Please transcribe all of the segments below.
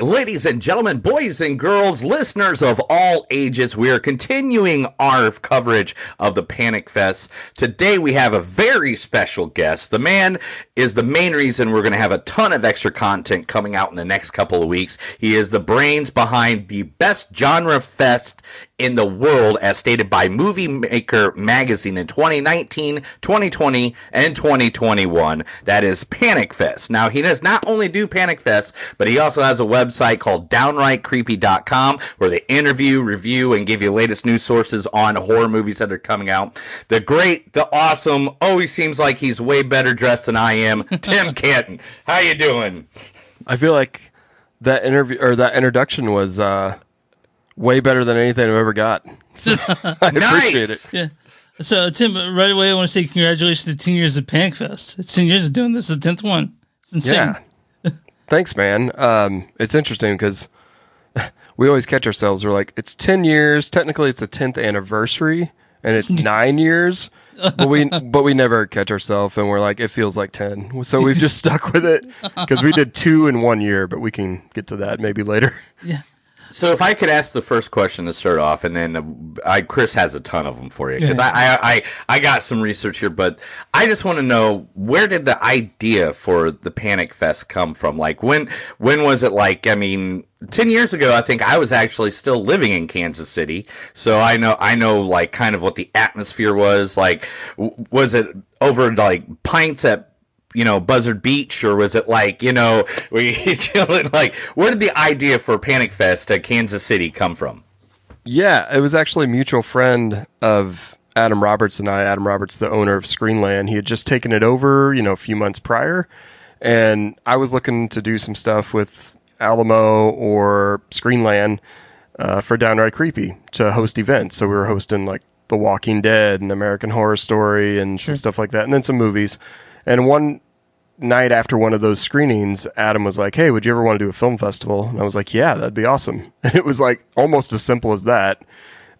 Ladies and gentlemen, boys and girls, listeners of all ages, we are continuing our coverage of the Panic Fest. Today we have a very special guest. The man is the main reason we're going to have a ton of extra content coming out in the next couple of weeks. He is the brains behind the best genre fest in the world as stated by Movie Maker magazine in 2019, 2020, and 2021. That is Panic Fest. Now, he does not only do Panic Fest, but he also has a website called downrightcreepy.com where they interview, review, and give you latest news sources on horror movies that are coming out. The great, the awesome, always seems like he's way better dressed than I am, Tim Canton. How you doing? I feel like that interview or that introduction was uh, way better than anything I've ever got. So, I appreciate it. yeah. So, Tim, right away, I want to say congratulations to 10 years of Panic Fest. It's 10 years of doing this, the 10th one. It's insane. Yeah. Thanks, man. Um, it's interesting because we always catch ourselves. We're like, it's 10 years. Technically, it's the 10th anniversary and it's nine years. But we but we never catch ourselves and we're like it feels like ten, so we've just stuck with it because we did two in one year, but we can get to that maybe later. Yeah. So if I could ask the first question to start off, and then uh, I, Chris has a ton of them for you because Yeah. I, I, I I got some research here, but I just want to know where did the idea for the Panic Fest come from? Like when when was it? Like I mean, ten years ago, I think I was actually still living in Kansas City, so I know I know like kind of what the atmosphere was. Like, w- was it over like pints at you know, Buzzard Beach, or was it like, you know, were you chilling? Like, where did the idea for Panic Fest at Kansas City come from? Yeah, it was actually a mutual friend of Adam Roberts and I. Adam Roberts, the owner of Screenland, he had just taken it over, you know, a few months prior, and I was looking to do some stuff with Alamo or Screenland uh, for Downright Creepy to host events. So we were hosting like The Walking Dead and American Horror Story and some stuff like that, and then some movies. And one night after one of those screenings, Adam was like, "Hey, would you ever want to do a film festival?" And I was like, "Yeah, that'd be awesome." And it was like almost as simple as that.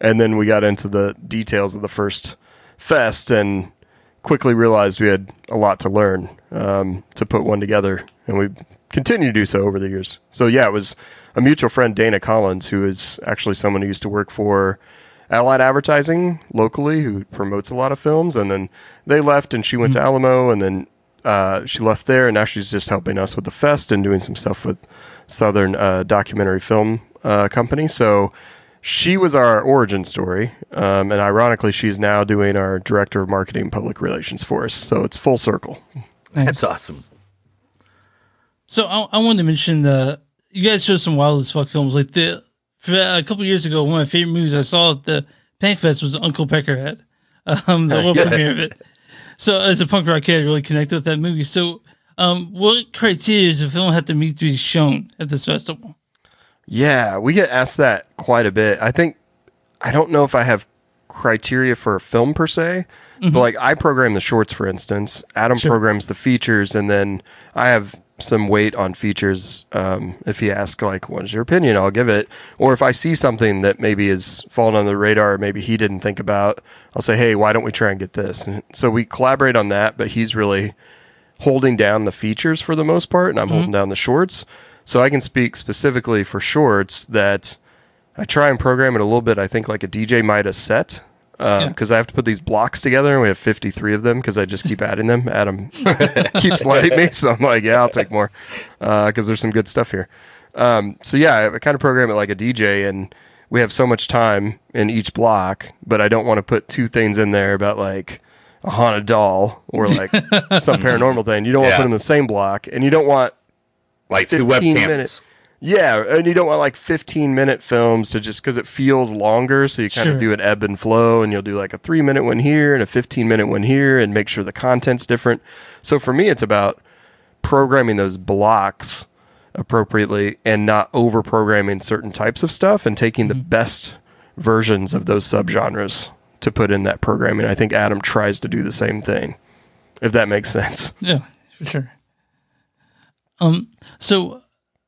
And then we got into the details of the first fest and quickly realized we had a lot to learn um, to put one together, and we continue to do so over the years. So yeah, it was a mutual friend, Dana Collins, who is actually someone who used to work for Allied Advertising locally, who promotes a lot of films, and then they left, and she went to Alamo, and then uh, she left there, and now she's just helping us with the fest and doing some stuff with Southern uh, Documentary Film uh, Company. So she was our origin story, um, and ironically, she's now doing our director of marketing and public relations for us. So it's full circle. That's awesome. So I, I wanted to mention the you guys showed some wild as fuck films. Like the for, a couple years ago, one of my favorite movies I saw at the Panic Fest was Uncle Peckerhead, um, the world premiere of it. So as a punk rock kid, I really connected with that movie. So, um, what criteria does a film have to meet to be shown at this festival? Yeah, we get asked that quite a bit. I think I don't know if I have criteria for a film per se, but like I program the shorts, for instance. Adam programs the features, and then I have some weight on features. Um, if he asks like, "What is your opinion?" I'll give it. Or if I see something that maybe is fallen on the radar, maybe he didn't think about, I'll say, "Hey, why don't we try and get this?" And so we collaborate on that. But he's really holding down the features for the most part, and I'm holding down the shorts. So I can speak specifically for shorts that I try and program it a little bit. I think like a DJ Midas set because I have to put these blocks together, and we have 53 of them because I just keep adding them. Adam keeps letting me, so I'm like, yeah, I'll take more because there's some good stuff here. Um, so yeah, I kind of program it like a DJ, and we have so much time in each block, but I don't want to put two things in there about like a haunted doll or like some paranormal thing. You don't want to Yeah. put them in the same block, and you don't want Like two 15 webcams. minutes. Yeah, and you don't want like 15 minute films to just because it feels longer. So you kind Sure. of do an ebb and flow, and you'll do like a three minute one here and a 15 minute one here, and make sure the content's different. So for me, it's about programming those blocks appropriately and not over programming certain types of stuff and taking the best versions of those subgenres to put in that programming. I think Adam tries to do the same thing, if that makes sense. Yeah, for sure. Um, so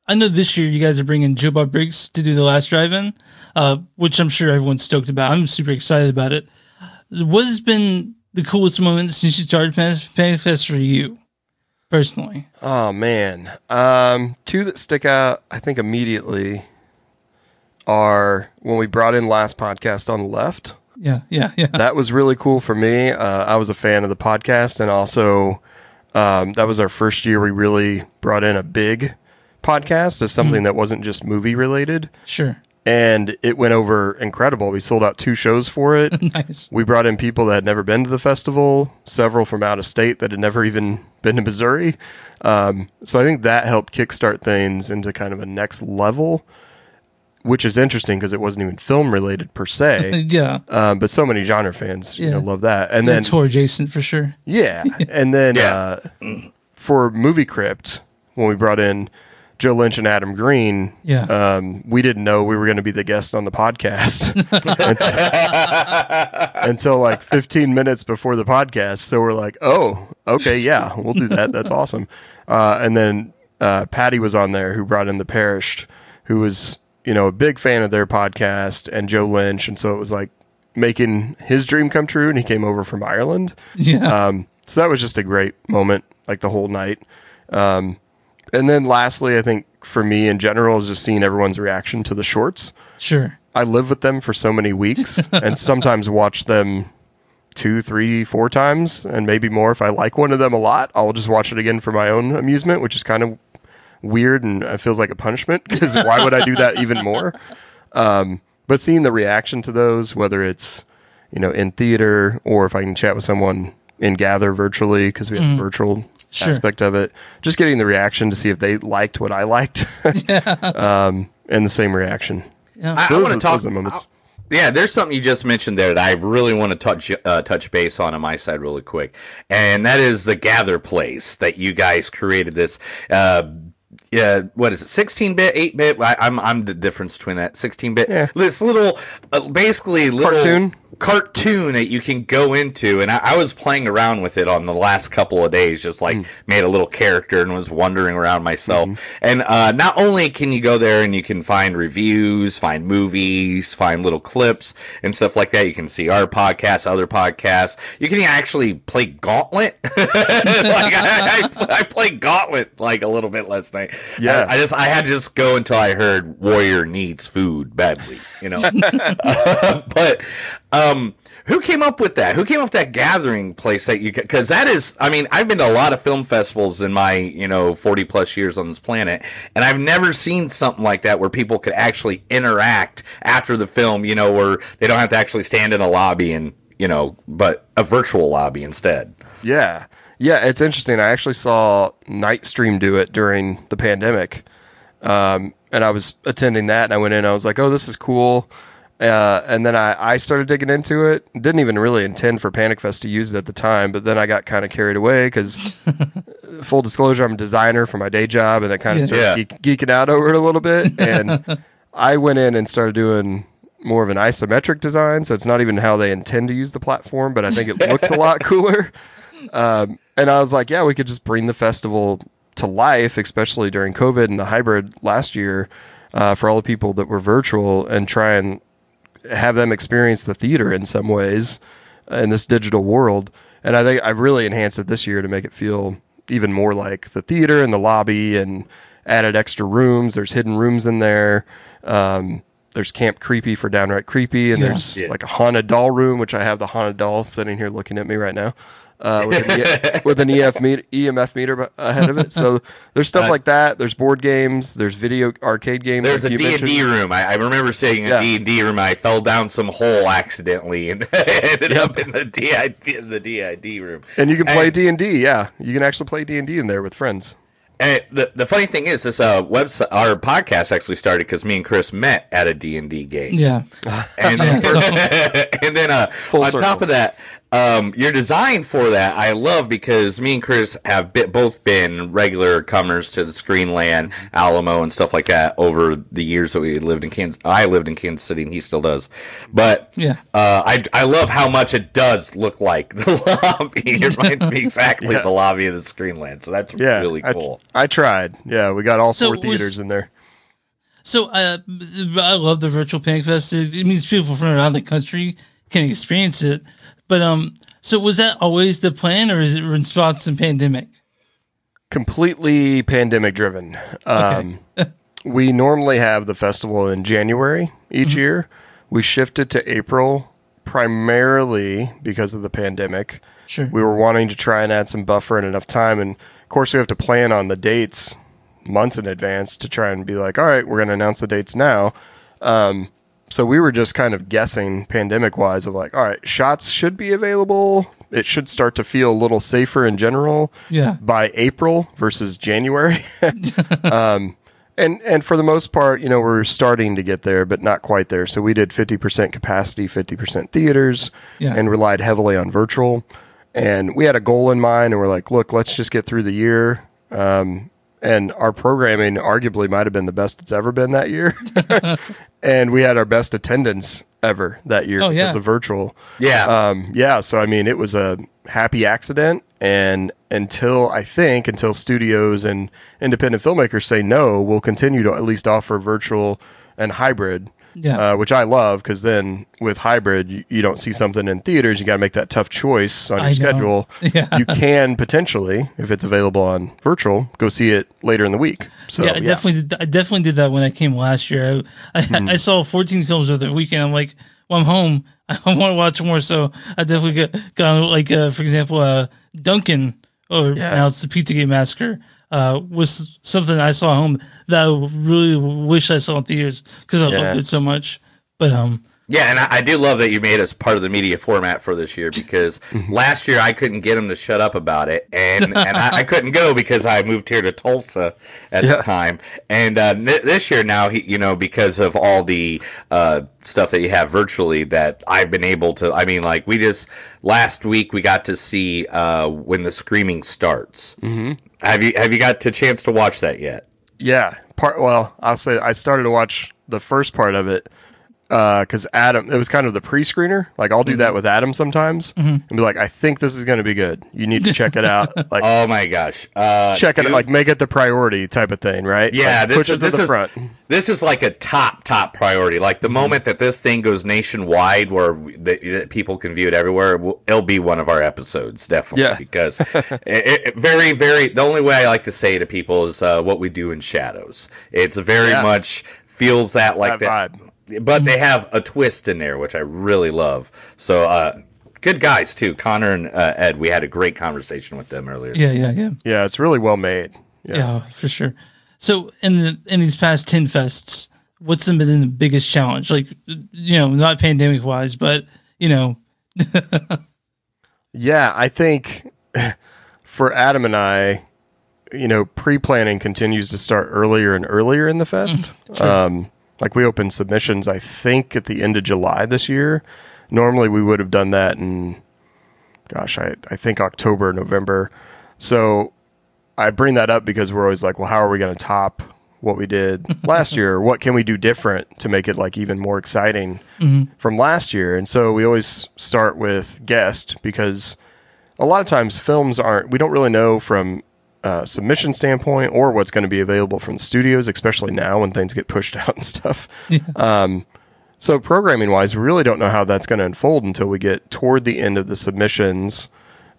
I know this year you guys are bringing Joe Bob Briggs to do the last drive-in, uh, which I'm sure everyone's stoked about. I'm super excited about it. What has been the coolest moment since you started Pan- Fest for you, personally? Oh man, um, two that stick out, I think immediately, are when we brought in last podcast on the left. Yeah, yeah, yeah. That was really cool for me. Uh, I was a fan of the podcast, and also um, that was our first year we really brought in a big podcast as something that wasn't just movie related, Sure. and it went over incredible. We sold out two shows for it. Nice. We brought in people that had never been to the festival, several from out of state that had never even been to Missouri. Um, so I think that helped kickstart things into kind of a next level, which is interesting because it wasn't even film related per se. Yeah. Um, but so many genre fans, you know, love that. And then That's horror adjacent for sure. yeah, and then Yeah. uh, for Movie Crypt, when we brought in Joe Lynch and Adam Green, Yeah. um, we didn't know we were going to be the guest on the podcast until, until like 15 minutes before the podcast. So we're like, oh, okay, yeah, we'll do that. That's awesome. Uh, and then uh, Paddy was on there who brought in the Perished, who was you know a big fan of their podcast and Joe Lynch, and so it was like making his dream come true. And he came over from Ireland. Yeah. Um, so that was just a great moment, like the whole night. Um, and then lastly, I think for me in general is just seeing everyone's reaction to the shorts. sure. I live with them for so many weeks and sometimes watch them two, three, four times and maybe more. If I like one of them a lot, I'll just watch it again for my own amusement, which is kind of weird and it feels like a punishment because why would I do that even more? Um, but seeing the reaction to those, whether it's you know in theater or if I can chat with someone in Gather virtually because we have the virtual Sure. aspect of it, just getting the reaction to see if they liked what I liked, um, and the same reaction. Yeah. I, I want to talk. those are moments. Yeah, there's something you just mentioned there that I really want to touch uh, touch base on on my side really quick, and that is the Gather Place that you guys created. This, uh, yeah, what is it? 16 bit, 8 bit? I'm I'm the difference between that 16 bit. Yeah. This little, uh, basically little Cartoon? Cartoon that you can go into, and I, I was playing around with it on the last couple of days, just like made a little character and was wandering around myself. And uh, not only can you go there and you can find reviews, find movies, find little clips and stuff like that. You can see our podcast, other podcasts. You can actually play Gauntlet. like I, I, I played Gauntlet like a little bit last night. Yeah. I, I just I had to just go until I heard Warrior needs food badly. You know, but um, who came up with that? Who came up with that gathering place that you? Because that is, I mean, I've been to a lot of film festivals in my you know forty plus years on this planet, and I've never seen something like that where people could actually interact after the film. You know, where they don't have to actually stand in a lobby and you know, but a virtual lobby instead. Yeah. Yeah, it's interesting. I actually saw Nightstream do it during the pandemic. Um, and I was attending that and I went in, I was like, oh, this is cool. Uh, and then I, I started digging into it. Didn't even really intend for Panic Fest to use it at the time, but then I got kind of carried away because, full disclosure, I'm a designer for my day job, and I kind of Yeah. started Yeah. geek, geeking out over it a little bit. And I went in and started doing more of an isometric design, so it's not even how they intend to use the platform, but I think it looks a lot cooler. Um, and I was like, yeah, we could just bring the festival to life, especially during COVID and the hybrid last year, uh, for all the people that were virtual, and try and have them experience the theater in some ways in this digital world. And I think I've really enhanced it this year to make it feel even more like the theater and the lobby and added extra rooms. There's hidden rooms in there. Um, there's Camp Creepy for downright creepy, and Yeah. there's Yeah. like a haunted doll room, which I have the haunted doll sitting here looking at me right now. Uh, with, an e- with an EF meter, EMF meter ahead of it, so there's stuff Uh, like that. There's board games. There's video arcade games. There's like a you D and D mentioned. room. I, I remember seeing a Yeah. D and D room. I fell down some hole accidentally and ended up in the DID the DID room. and you can play And- D and D. Yeah, you can actually play D and D in there with friends. And the the funny thing is, this uh website, our podcast actually started because me and Chris met at a D and D game. Yeah. and and then uh, on circle. top of that, um, your design for that I love because me and Chris have been, both been regular comers to the Screenland, Alamo, and stuff like that over the years that we lived in Kansas. I lived in Kansas City, and he still does. But Yeah. uh, I I love how much it does look like the lobby. It reminds me exactly Yeah. the lobby of the Screenland. So that's Yeah, really cool. I, tried. Yeah, we got all So four was- theaters in there. So uh, I love the virtual Panic Fest. It, it means people from around the country can experience it. But um, So was that always the plan, or is it in response to pandemic? completely pandemic driven. Um, we normally have the festival in January each year. We shifted to April primarily because of the pandemic. Sure. We were wanting to try and add some buffer and enough time. And of course, we have to plan on the dates months in advance to try and be like, all right, we're going to announce the dates now. Um, so we were just kind of guessing pandemic wise of like, all right, shots should be available. It should start to feel a little safer in general Yeah. by April versus January. um, and and for the most part, you know, we're starting to get there, but not quite there. So we did 50% capacity, 50% theaters, Yeah. and relied heavily on virtual. And we had a goal in mind, and we're like, look, let's just get through the year. Um, and our programming arguably might have been the best it's ever been that year. and we had our best attendance ever that year Oh, yeah. because of virtual. Yeah. Um, yeah. So I mean, it was a happy accident, and until I think until studios and independent filmmakers say no, we'll continue to at least offer virtual and hybrid. Yeah. Uh, which I love because then with hybrid, you, you don't see something in theaters. You got to make that tough choice on your I schedule. Yeah. You can potentially, if it's available on virtual, go see it later in the week. So yeah, I definitely did. I definitely did that when I came last year. I I, Hmm. I saw 14 films over the weekend. I'm like, well, I'm home. I want to watch more, so I definitely got, got like, uh, for example, uh, Duncan, or Yeah. now it's the Pizza Pizzagate Massacre, uh, was something I saw at home that I really wish I saw in theaters because I Yeah. loved it so much. But um, Yeah, and I, I do love that you made us part of the media format for this year because last year I couldn't get him to shut up about it, and and I, I couldn't go because I moved here to Tulsa at Yeah. the time, and uh, n- this year now, he, you know, because of all the uh, stuff that you have virtually, that I've been able to. I mean, like we just last week we got to see uh, when the screaming starts. Mm-hmm. Have you have you got the chance to watch that yet? Yeah, part. Well, I'll say I started to watch the first part of it because Adam. It was kind of the pre-screener. Like I'll do Mm-hmm. that with Adam sometimes, and be like, I think this is going to be good. You need to check it out. Like Oh my gosh! Uh, check it. Like make it the priority type of thing, right? Yeah, Like, this, push it to this the is front. this is like a top top priority. Like the moment that this thing goes nationwide, where we- that, that people can view it everywhere, it will- it'll be one of our episodes definitely. Yeah. because it, it, very very. The only way I like to say to people is uh, what we do in shadows. It's very Yeah. much feels that like That that, but they have a twist in there, which I really love. So. uh Good guys too, Connor and uh, Ed. We had a great conversation with them earlier. yeah, yeah, yeah. Yeah, it's really well made. Yeah. Yeah, for sure. So in the in these past ten fests, what's been the biggest challenge? Like you know, not pandemic wise, but you know, Yeah, I think for Adam and I, you know, pre-planning continues to start earlier and earlier in the fest. um, like we opened submissions, I think, at the end of July this year. Normally, we would have done that in, gosh, I I think October, November. So I bring that up because we're always like, well, how are we going to top what we did last year? What can we do different to make it like even more exciting mm-hmm. from last year? And so we always start with guest because a lot of times films aren't, we don't really know from a submission standpoint or what's going to be available from the studios, especially now when things get pushed out and stuff. Um, so programming wise, we really don't know how that's going to unfold until we get toward the end of the submissions.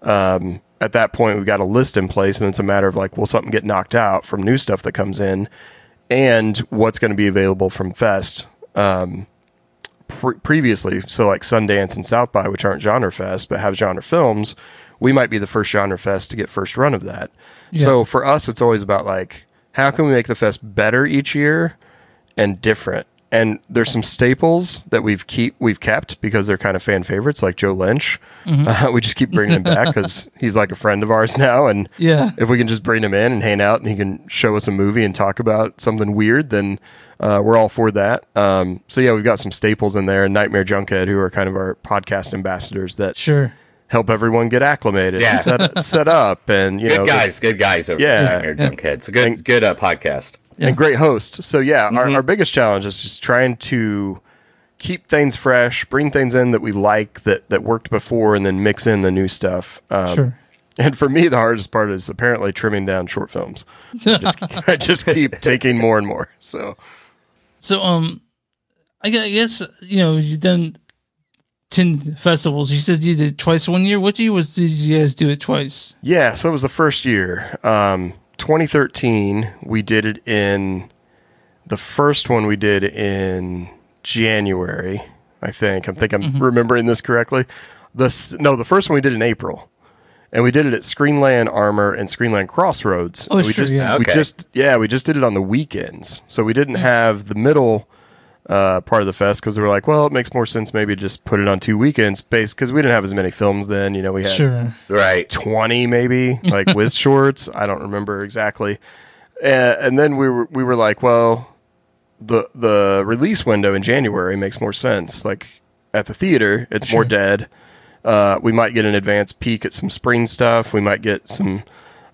Um, at that point we've got a list in place and it's a matter of like will something get knocked out from new stuff that comes in? And what's going to be available from fest? Um, pre- previously so like sundance and south by which aren't genre fest but have genre films we might be the first genre fest to get first run of that so for us it's always about like how can we make the fest better each year and different. And there's some staples that we've keep we've kept because they're kind of fan favorites, like Joe Lynch. Uh, we just keep bringing him back because he's like a friend of ours now. And Yeah. if we can just bring him in and hang out, and he can show us a movie and talk about something weird, then uh, we're all for that. Um, so yeah, we've got some staples in there, and Nightmare Junkhead, who are kind of our podcast ambassadors that sure. Help everyone get acclimated, Yeah. set, set up, and you Good know, guys, good guys over Yeah. there, Nightmare Junkhead. It's a good good uh, podcast. and great host. So yeah, our, our biggest challenge is just trying to keep things fresh, bring things in that we like that that worked before, and then mix in the new stuff. Um, Sure. And for me, the hardest part is apparently trimming down short films. I just, I just keep taking more and more. So So um, I I guess you know you've done ten festivals. You said you did it twice one year. What year was did you guys do it twice? Yeah, so it was the first year. Um, 2013, we did it in the first one we did in January, I think. I think I'm remembering this correctly. The no, the first one we did in April. And we did it at Screenland Armour and Screenland Crossroads. Oh, And we sure, just, yeah. We Okay. just yeah, we just did it on the weekends. So we didn't have the middle uh, part of the fest because we were like, well, it makes more sense maybe just put it on two weekends, based because we didn't have as many films then. You know, we had Sure. Right. 20 maybe like with shorts i don't remember exactly uh, and then we were we were like well the the release window in january makes more sense like at the theater it's more dead uh, we might get an advanced peek at some spring stuff we might get some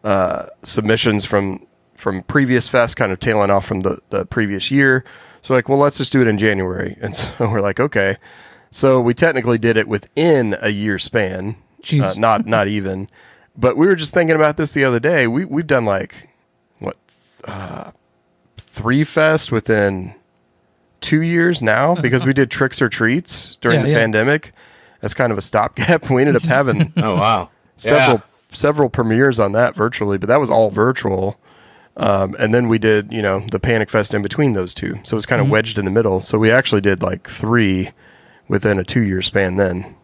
uh, submissions from from previous fest kind of tailing off from the, the previous year so like well let's just do it in january and so we're like okay so we technically did it within a year span Jeez. uh, not not even. But we were just thinking about this the other day. We we've done like what uh, three fest within two years now because we did tricks or treats during Yeah, the yeah. pandemic as kind of a stopgap. We ended up having Oh wow. several Yeah. several premieres on that virtually, but that was all virtual. Um, and then we did, you know, the Panic Fest in between those two. So it was kind of wedged in the middle. So we actually did like three within a two year span then.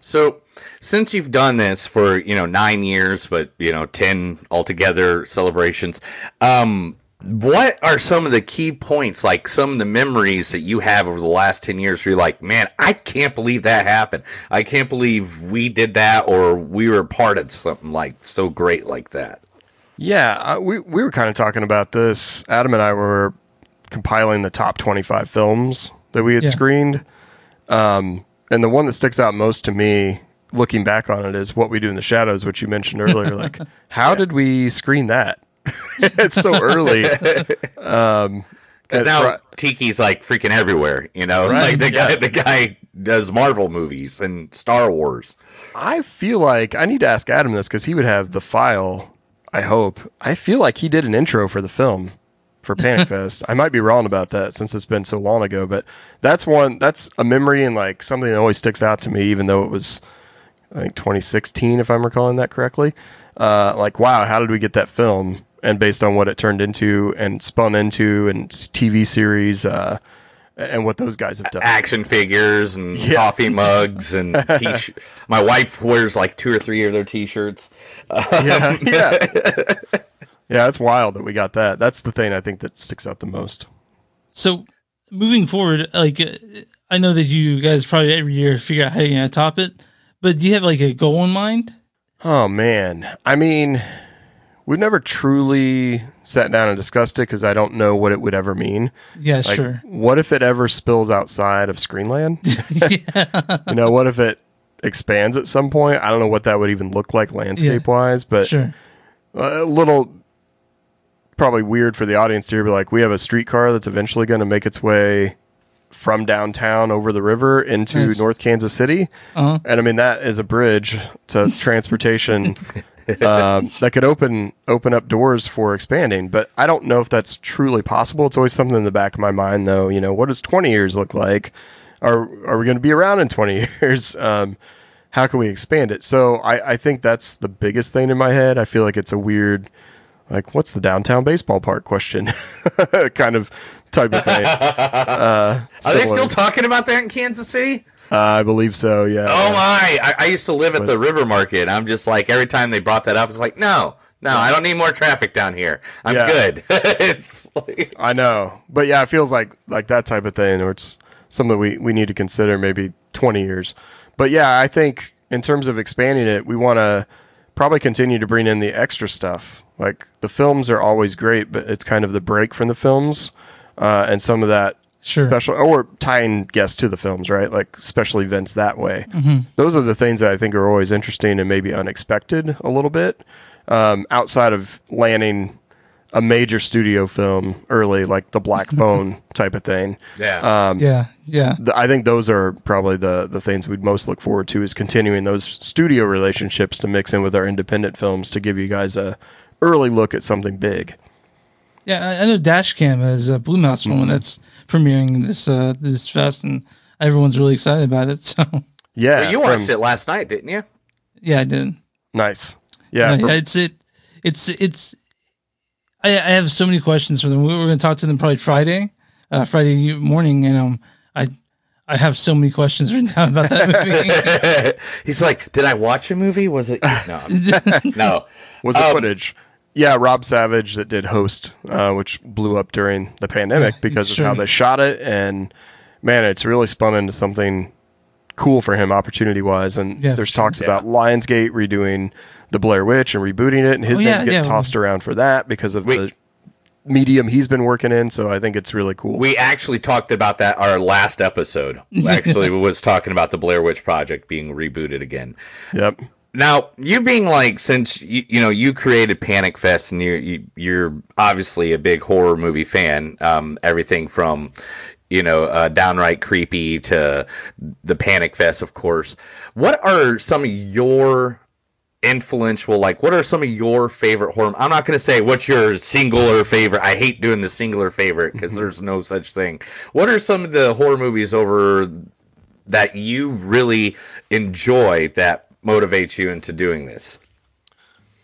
So, since you've done this for you know nine years, but you know ten altogether celebrations, um, what are some of the key points, like some of the memories that you have over the last ten years? Where you're like, man, I can't believe that happened. I can't believe we did that, or we were part of something like so great like that. Yeah, uh, we we were kind of talking about this. Adam and I were compiling the top 25 films that we had Yeah. screened. Um, and the one that sticks out most to me looking back on it is What We Do in the Shadows, which you mentioned earlier. Like, how did we screen that? it's so early. Um, Because and now fri- Taika's like freaking everywhere, you know. Right, Like the yeah. guy, the guy does Marvel movies and Star Wars. I feel like I need to ask Adam this because he would have the file. I hope. I feel like he did an intro for the film for Panic Fest. I might be wrong about that since it's been so long ago, but that's one. That's a memory and like something that always sticks out to me, even though it was I think 2016, if I'm recalling that correctly. Uh, like, wow, how did we get that film? And based on what it turned into and spun into and TV series, uh, and what those guys have done. action figures and Yeah. coffee mugs and t My wife wears like two or three of their t-shirts. yeah, yeah, yeah. It's wild that we got that. That's the thing I think that sticks out the most. So moving forward, like uh, I know that you guys probably every year figure out how you're gonna top it, but do you have like a goal in mind? Oh man, I mean, we've never truly sat down and discussed it because I don't know what it would ever mean. Yeah, Like, sure. what if it ever spills outside of Screenland? yeah. You know, what if it expands at some point? I don't know what that would even look like landscape wise, but Sure. a little probably weird for the audience here, but like we have a streetcar that's eventually going to make its way from downtown over the river into Nice. North Kansas City. Uh-huh. And I mean, that is a bridge to transportation um, that could open open up doors for expanding. But I don't know if that's truly possible. It's always something in the back of my mind, though. You know, what does 20 years look like? Are are we going to be around in 20 years? Um, how can we expand it? So I, I think that's the biggest thing in my head. I feel like it's a weird, like, what's the downtown baseball park question kind of type of thing. Uh, Are they still talking about that in Kansas City? Uh, I believe so. Yeah. Oh my! I, I used to live at the River Market. I'm just like every time they brought that up, it's like no, no, I don't need more traffic down here. I'm Yeah. good. it's like, I know, but yeah, it feels like like that type of thing, or it's something we we need to consider maybe twenty years. But yeah, I think in terms of expanding it, we want to probably continue to bring in the extra stuff. Like the films are always great, but it's kind of the break from the films uh, and some of that Sure. special or tying guests to the films, right? Like special events that way. Those are the things that I think are always interesting and maybe unexpected a little bit. Um, outside of landing a major studio film early, like the Black Phone type of thing. yeah. Um, Yeah, yeah. th- I think those are probably the the things we'd most look forward to is continuing those studio relationships to mix in with our independent films to give you guys a early look at something big. Yeah, I, I know Dashcam has a Blumhouse Mm-hmm. one that's premiering this uh this fest, and everyone's really excited about it. So Yeah, Well, you watched from- it last night, didn't you? Yeah, I did. Nice. Yeah, Yeah, from- it's it, it's it's. I, I have so many questions for them. We We're going to talk to them probably Friday, uh, Friday morning, and um, I I have so many questions written down about that movie. He's like, did I watch a movie? Was it? No, no. was the Um, footage. Yeah, Rob Savage that did Host, uh, which blew up during the pandemic because of sure. how they shot it, and man, it's really spun into something cool for him opportunity wise. And Yeah, there's for sure. talks about Lionsgate redoing the Blair Witch and rebooting it, and his Oh, yeah, name's getting yeah. tossed around for that because of Wait. the medium he's been working in. So I think it's really cool. We actually talked about that. Our last episode actually was talking about the Blair Witch Project being rebooted again. yep. Now, you being like, since you, you know you created Panic Fest, and you're you, you're obviously a big horror movie fan. Um, everything from you know uh, downright creepy to the Panic Fest, of course. What are some of your influential like what are some of your favorite horror i'm not going to say what's your singular favorite i hate doing the singular favorite because there's no such thing what are some of the horror movies over that you really enjoy that motivates you into doing this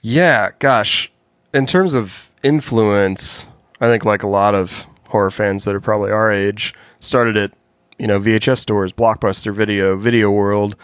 Yeah, gosh. In terms of influence, I think like a lot of horror fans that are probably our age, started at you know VHS stores, Blockbuster Video, Video World.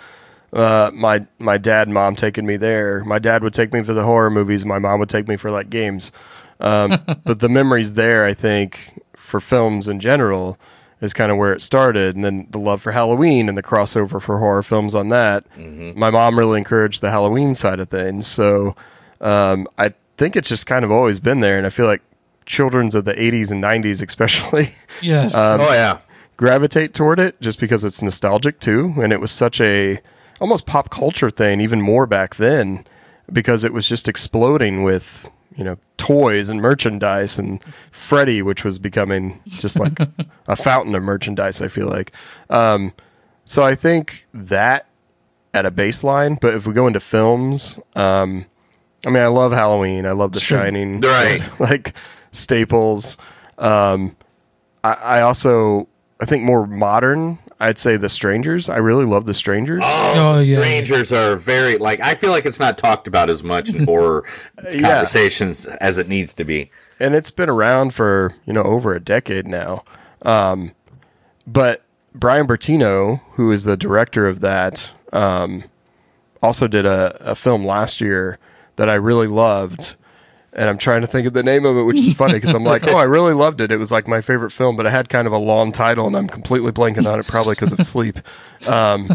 Uh, my my dad and mom taking me there. My dad would take me for the horror movies. My mom would take me for like games. Um, but the memories there, I think, for films in general, is kind of where it started, and then the love for Halloween and the crossover for horror films on that. My mom really encouraged the Halloween side of things, so um, I think it's just kind of always been there, and I feel like children's of the '80s and '90s, especially, yeah, Um, oh yeah. gravitate toward it just because it's nostalgic too, and it was such a almost pop culture thing, even more back then, because it was just exploding with you know toys and merchandise and Freddy, which was becoming just like a fountain of merchandise. I feel like, um, so I think that at a baseline. But if we go into films, um, I mean, I love Halloween. I love The Sure. Shining. Right. like staples. Um, I, I also I think more modern. I'd say The Strangers. I really love The Strangers. oh, Oh, the yeah. strangers are very like i feel like it's not talked about as much in horror conversations as it needs to be and it's been around for you know over a decade now. Um, but Bryan Bertino, who is the director of that, um, also did a, a film last year that I really loved. And I'm trying to think of the name of it, which is funny because I'm like, oh, I really loved it. It was like my favorite film, but it had kind of a long title, and I'm completely blanking on it, probably because of sleep. Um,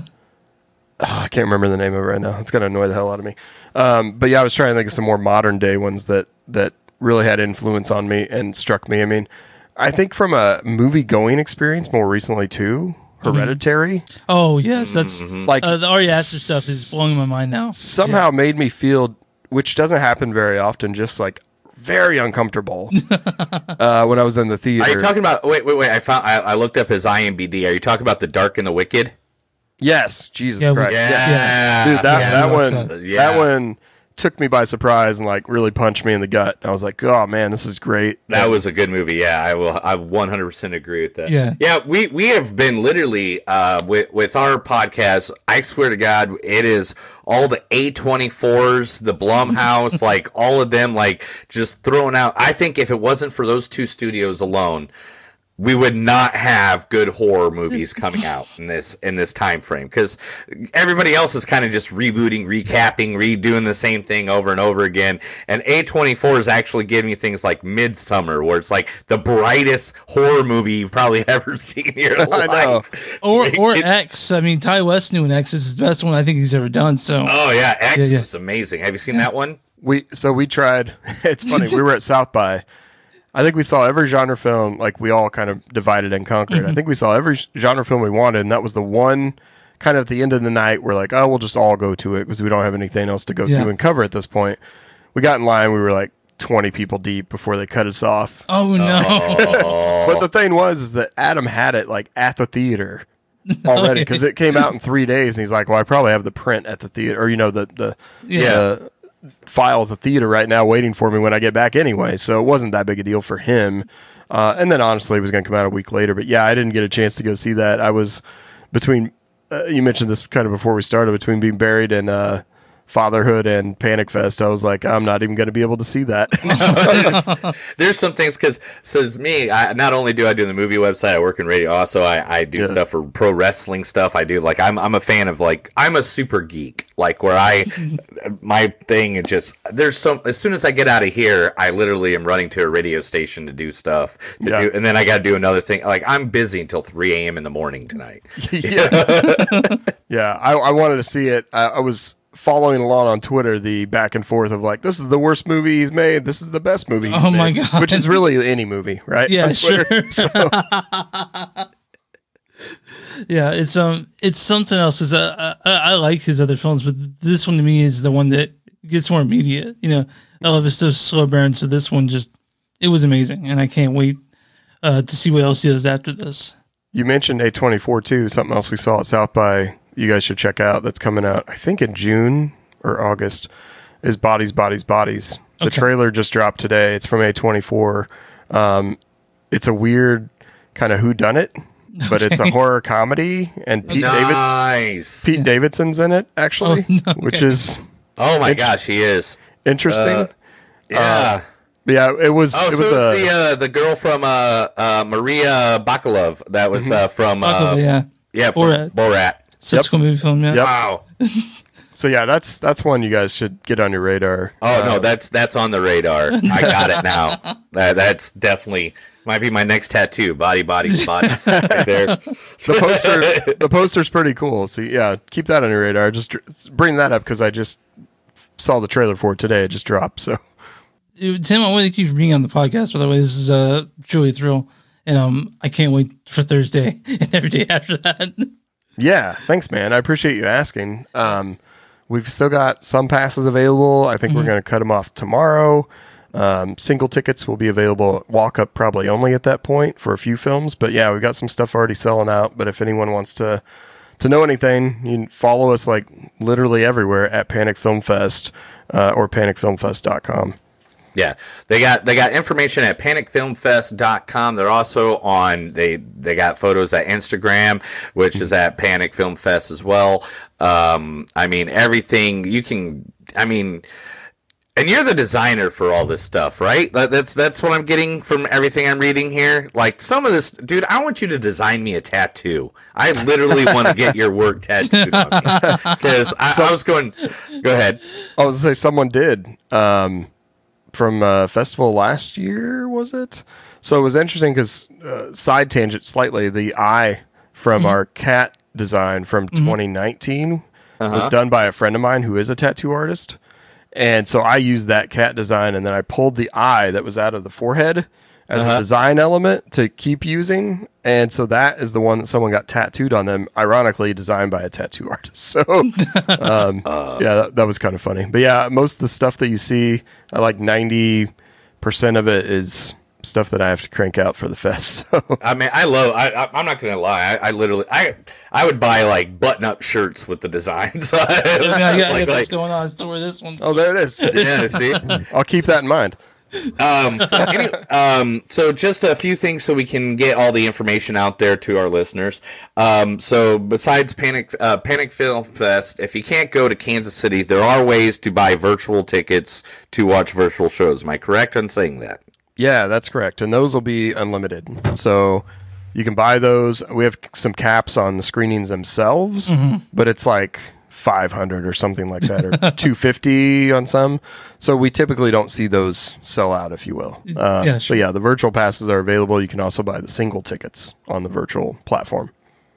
oh, I can't remember the name of it right now. It's gonna annoy the hell out of me. Um, but yeah, I was trying to think of some more modern day ones that that really had influence on me and struck me. I mean, I think from a movie going experience more recently too, Hereditary, oh yes, that's like uh, the Ari Aster stuff is blowing my mind now. somehow made me feel, which doesn't happen very often, just like very uncomfortable uh, when I was in the theater. are you talking about wait wait wait i found i, I looked up his imbd are you talking about the dark and the wicked yes, Jesus Yeah, Christ, yeah, dude, that yeah. that one, that. That one took me by surprise and like really punched me in the gut. I was like, oh man, this is great. That was a good movie. Yeah, I will. I 100% agree with that. Yeah. yeah. We we have been literally uh, with with our podcast. I swear to God, it is all the A24s, the Blumhouse, like all of them, like just throwing out. I think if it wasn't for those two studios alone, we would not have good horror movies coming out in this in this time frame because everybody else is kind of just rebooting, recapping, redoing the same thing over and over again. And A24 is actually giving you things like Midsommar, where it's like the brightest horror movie you've probably ever seen in your I life. know. Or It- or it- X. I mean, Ti West knew an X is his best one I think he's ever done. So Oh yeah, X Yeah, yeah. is amazing. Have you seen that one? We so we tried. It's funny. we were at South by. I think we saw every genre film. Like we all kind of divided and conquered. I mm-hmm. think we saw every genre film we wanted, and that was the one. Kind of at the end of the night, we're like, oh, we'll just all go to it because we don't have anything else to go Yeah. through and cover at this point. We got in line. We were like twenty people deep before they cut us off. oh no, oh. But the thing was, is that Adam had it like at the theater already because it came out in three days, and he's like, "Well, I probably have the print at the theater, or you know, the the Yeah. the file at the theater right now, waiting for me when I get back anyway." So it wasn't that big a deal for him. Uh, and then honestly, it was going to come out a week later. But yeah, I didn't get a chance to go see that. I was between uh, you mentioned this kind of before we started between being buried and uh, fatherhood and Panic Fest. I was like, I'm not even going to be able to see that. There's some things because so as me, I not only do I do the movie website, I work in radio. Also, I, I do Yeah. stuff for pro wrestling stuff. I do like I'm I'm a fan of like I'm a super geek. Like where I my thing is just there's some as soon as I get out of here, I literally am running to a radio station to do stuff. To Yeah. do, and then I got to do another thing. Like I'm busy until 3 a.m. in the morning tonight. yeah, yeah. I, I wanted to see it. I, I was following along on Twitter the back and forth of like, this is the worst movie he's made. This is the best movie. He's Oh my made," God. Which is really any movie, right? Yeah, sure. yeah, it's um, it's something else. Is uh, I, I like his other films, but this one to me is the one that gets more immediate. You know, I love his stuff slow burn, so this one just it was amazing, and I can't wait uh, to see what else he does after this. You mentioned A24 too. Something else we saw at South by. You guys should check out. That's coming out. I think in June or August. Is Bodies, Bodies, Bodies. The Okay. trailer just dropped today. It's from A24. Um, it's a weird kind of who done it, but it's a horror comedy, and Pete David nice. Pete Davidson's in it actually, Oh, no, which is Oh my gosh, he is. interesting. Uh, Yeah. yeah, it was. Oh, it so was it's a the uh, the girl from uh, uh, Maria Bakalov that was uh, from uh, Buckle, yeah, yeah from Borat. Borat. Subsequent movie film. Yeah, Yep. Wow. so yeah. That's that's one you guys should get on your radar. Oh no, that's that's on the radar. I got it now. That that's definitely might be my next tattoo. Body, body, body. right there. the poster the poster's pretty cool. So yeah, keep that on your radar. Just bring that up because I just saw the trailer for it today. It just dropped. So Tim, I want to thank you for being on the podcast. By the way, this is uh, truly a thrill, and um, I can't wait for Thursday and every day after that. Yeah, thanks, man. I appreciate you asking. Um, we've still got some passes available. I think we're going to cut them off tomorrow. Um, single tickets will be available walk up probably only at that point for a few films. But yeah, we've got some stuff already selling out. But if anyone wants to to know anything, you can follow us like literally everywhere at Panic Film Fest uh, or panicfilmfest.com. Yeah, they got they got information at panicfilmfest.com. They're also on they they got photos at Instagram, which is at Panic Film Fest as well. Um, I mean everything you can. I mean. And you're the designer for all this stuff, right? That, that's that's what I'm getting from everything I'm reading here. Like some of this, dude, I want you to design me a tattoo. I literally want to get your work tattooed on me because I, I was going. Go ahead. I was say someone did um, from a festival last year, was it? So it was interesting because uh, side tangent slightly. The eye from mm-hmm. our cat design from mm-hmm. 2019 was uh-huh. done by a friend of mine who is a tattoo artist, and so I used that cat design, and then I pulled the eye that was out of the forehead as a design element to keep using. And so that is the one that someone got tattooed on them, ironically designed by a tattoo artist. So um, yeah, that, that was kind of funny. But yeah, most of the stuff that you see, I like ninety percent of it is stuff that I have to crank out for the fest. So I mean, I love. I, I, I'm not gonna lie. I, I literally, I, I would buy like button-up shirts with the designs. I got, I got Like- this like- going on. So where this one's. oh, there it is. yeah, see. I'll keep that in mind. Um, any, um, so just a few things so we can get all the information out there to our listeners. Um, so besides Panic, uh, Panic Film Fest, if you can't go to Kansas City, there are ways to buy virtual tickets to watch virtual shows. Am I correct on saying that? Yeah, that's correct. And those will be unlimited. So you can buy those. We have some caps on the screenings themselves, but it's like 500 or something like that, or 250 on some. So we typically don't see those sell out, if you will. Uh, Yeah, So yeah, the virtual passes are available. You can also buy the single tickets on the virtual platform.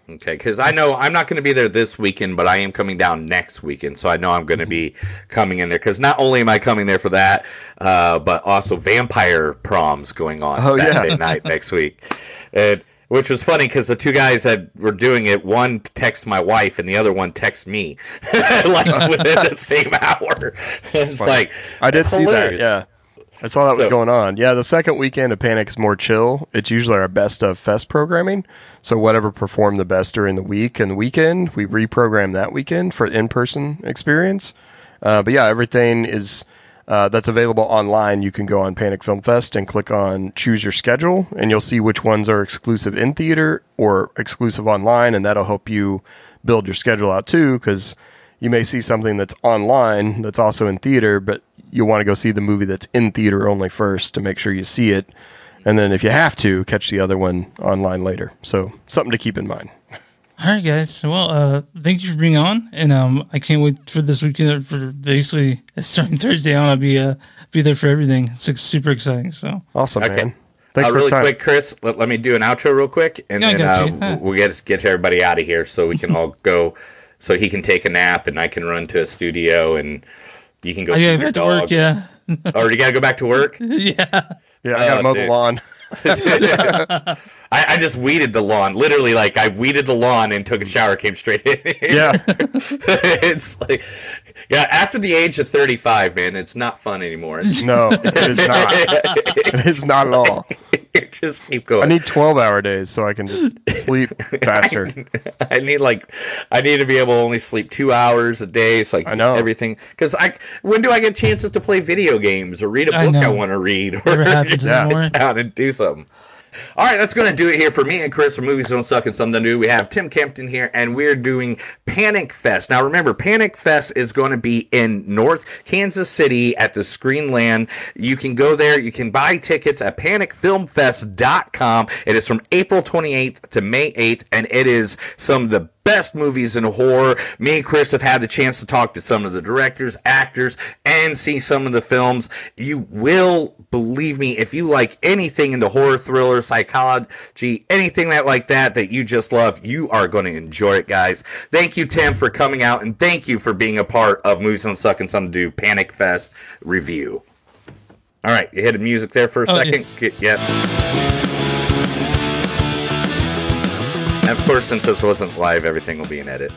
Okay, because I know I'm not going to be there this weekend, but I am coming down next weekend, so I know I'm going to be coming in there. Because not only am I coming there for that, uh, but also vampire proms going on Oh, yeah. Saturday night next week, and which was funny because the two guys that were doing it, one texts my wife and the other one texts me, like within the same hour. It's like I did see hilarious. that. Yeah. I saw that was going on. Yeah, the second weekend of Panic is more chill. It's usually our best of fest programming. So whatever performed the best during the week and the weekend, we reprogram that weekend for in person experience. Uh, but yeah, everything is uh, that's available online. You can go on Panic Film Fest and click on choose your schedule, and you'll see which ones are exclusive in theater or exclusive online, and that'll help you build your schedule out too, because you may see something that's online that's also in theater, but you'll want to go see the movie that's in theater only first to make sure you see it. And then if you have to, catch the other one online later. So something to keep in mind. All right, guys. Well, uh, thank you for being on, and um, I can't wait for this weekend. For basically starting Thursday on, I'll be uh, be there for everything. It's like, super exciting. So Awesome, Okay. man. Thanks uh, for really time. quick, Chris, let, let me do an outro real quick, and Yeah, then got uh, we'll get get everybody out of here so we can all go, so he can take a nap and I can run to a studio and you can go. I feed gotta your to dog. work. Yeah, Or you gotta go back to work. yeah. Yeah, I got to Oh, mow the lawn. I, I just weeded the lawn. Literally, like I weeded the lawn and took a shower, came straight in. Yeah. it's like, yeah. After the age of thirty-five, man, it's not fun anymore. No, it is not. It is not at all. just keep going. I need 12 hour days so I can just sleep faster. I need like I need to be able to only sleep two hours a day. So like I know. everything because I when do I get chances to play video games or read a book I, know. want to read or Never happens just Yeah. anymore. sit down and do something. All right, that's going to do it here for me and Chris from Movies Don't Suck and Something New. We have Tim Kempton here, and we're doing Panic Fest. Now, remember, Panic Fest is going to be in North Kansas City at the Screenland. You can go there. You can buy tickets at panicfilmfest.com. It is from April 28th to May 8th, and it is some of the best movies in horror. Me and Chris have had the chance to talk to some of the directors, actors, and see some of the films. You will believe me if you like anything in the horror, thriller, psychology, anything that like that that you just love, you are going to enjoy it, guys. Thank you, Tim, for coming out, and thank you for being a part of Movies Don't Suck and Something to Do Panic Fest review. All right, you hit the music there for a Oh, second. Get- Yep. And of course, since this wasn't live, everything will be an edit.